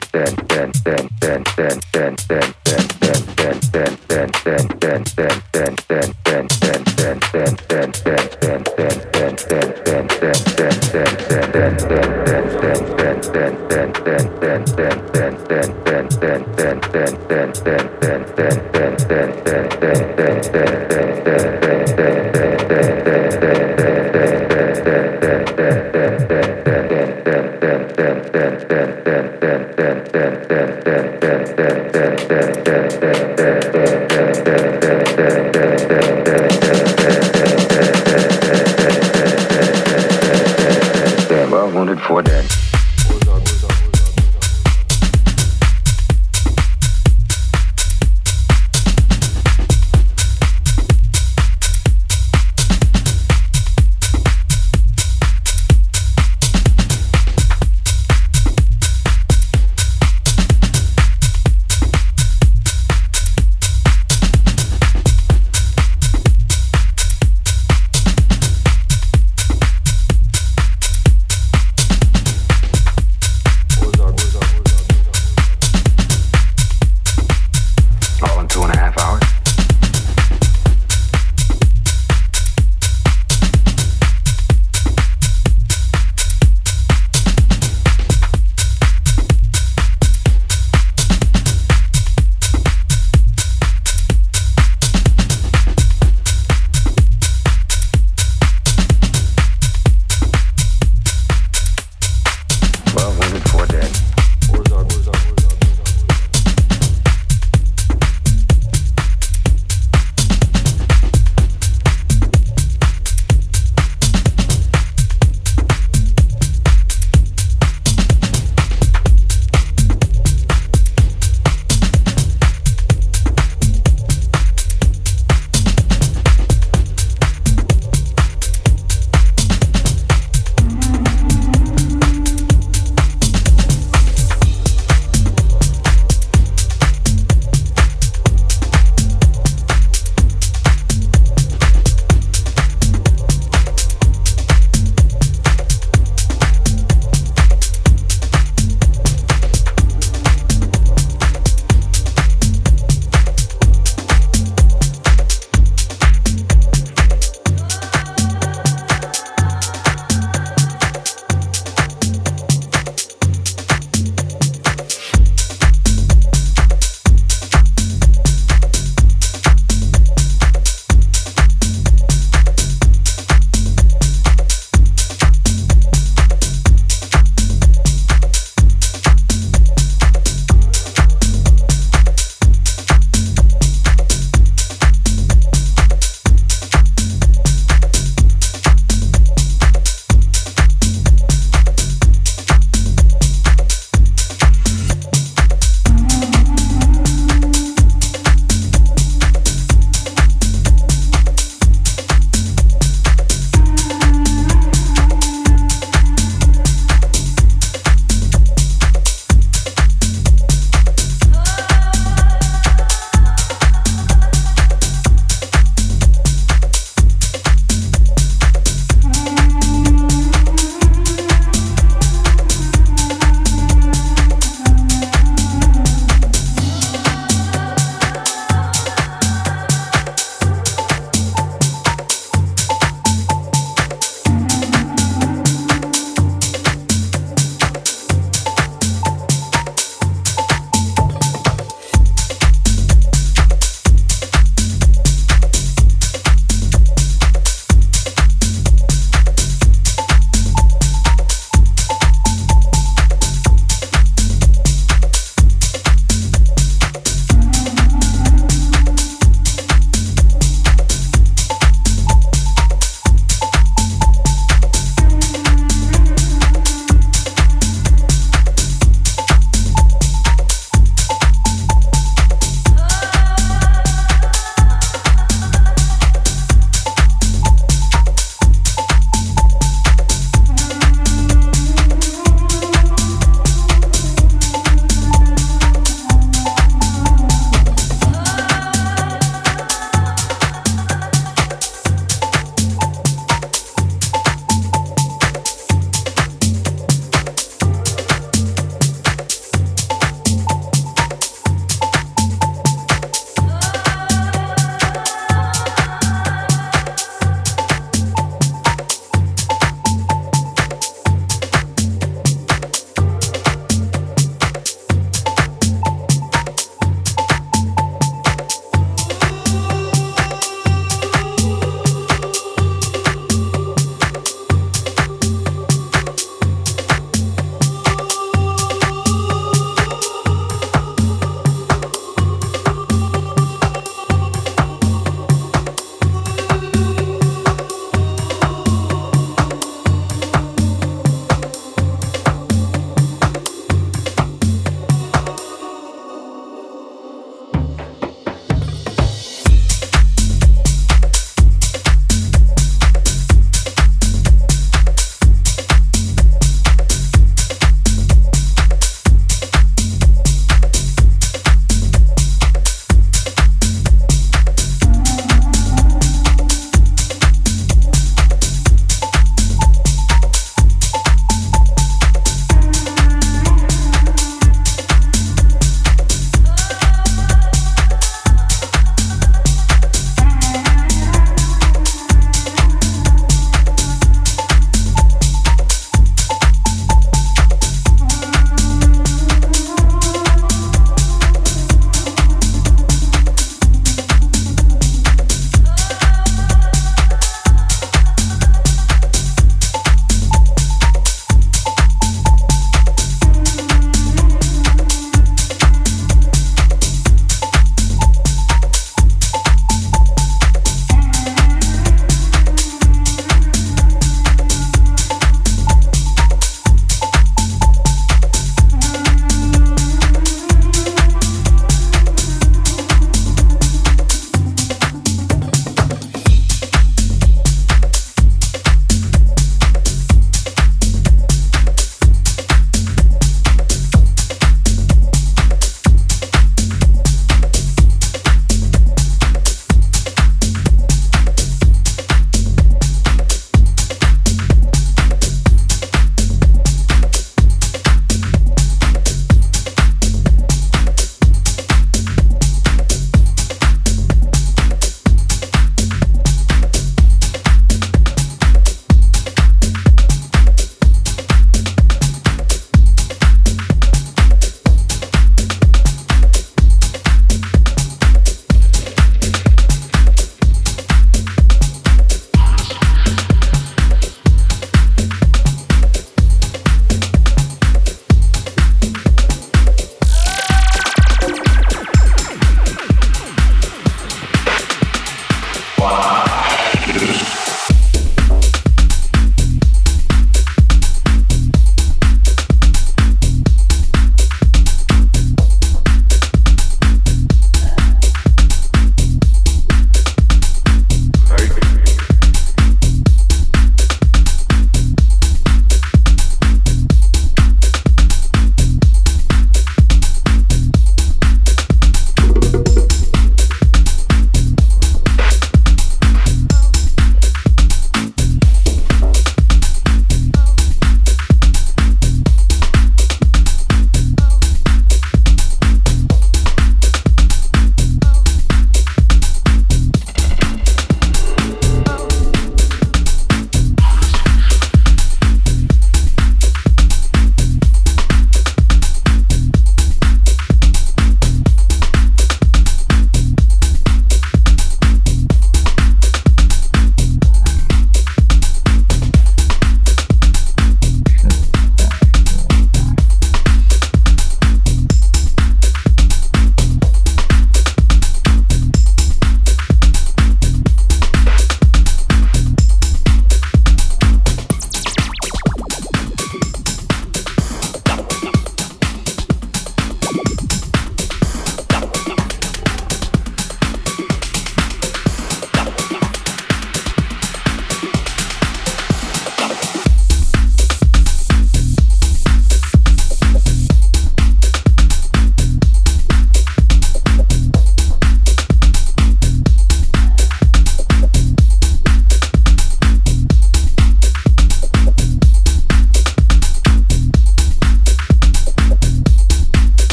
then then then well, wanted for that.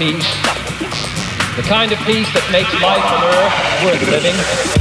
peace, the kind of peace that makes life on earth worth living.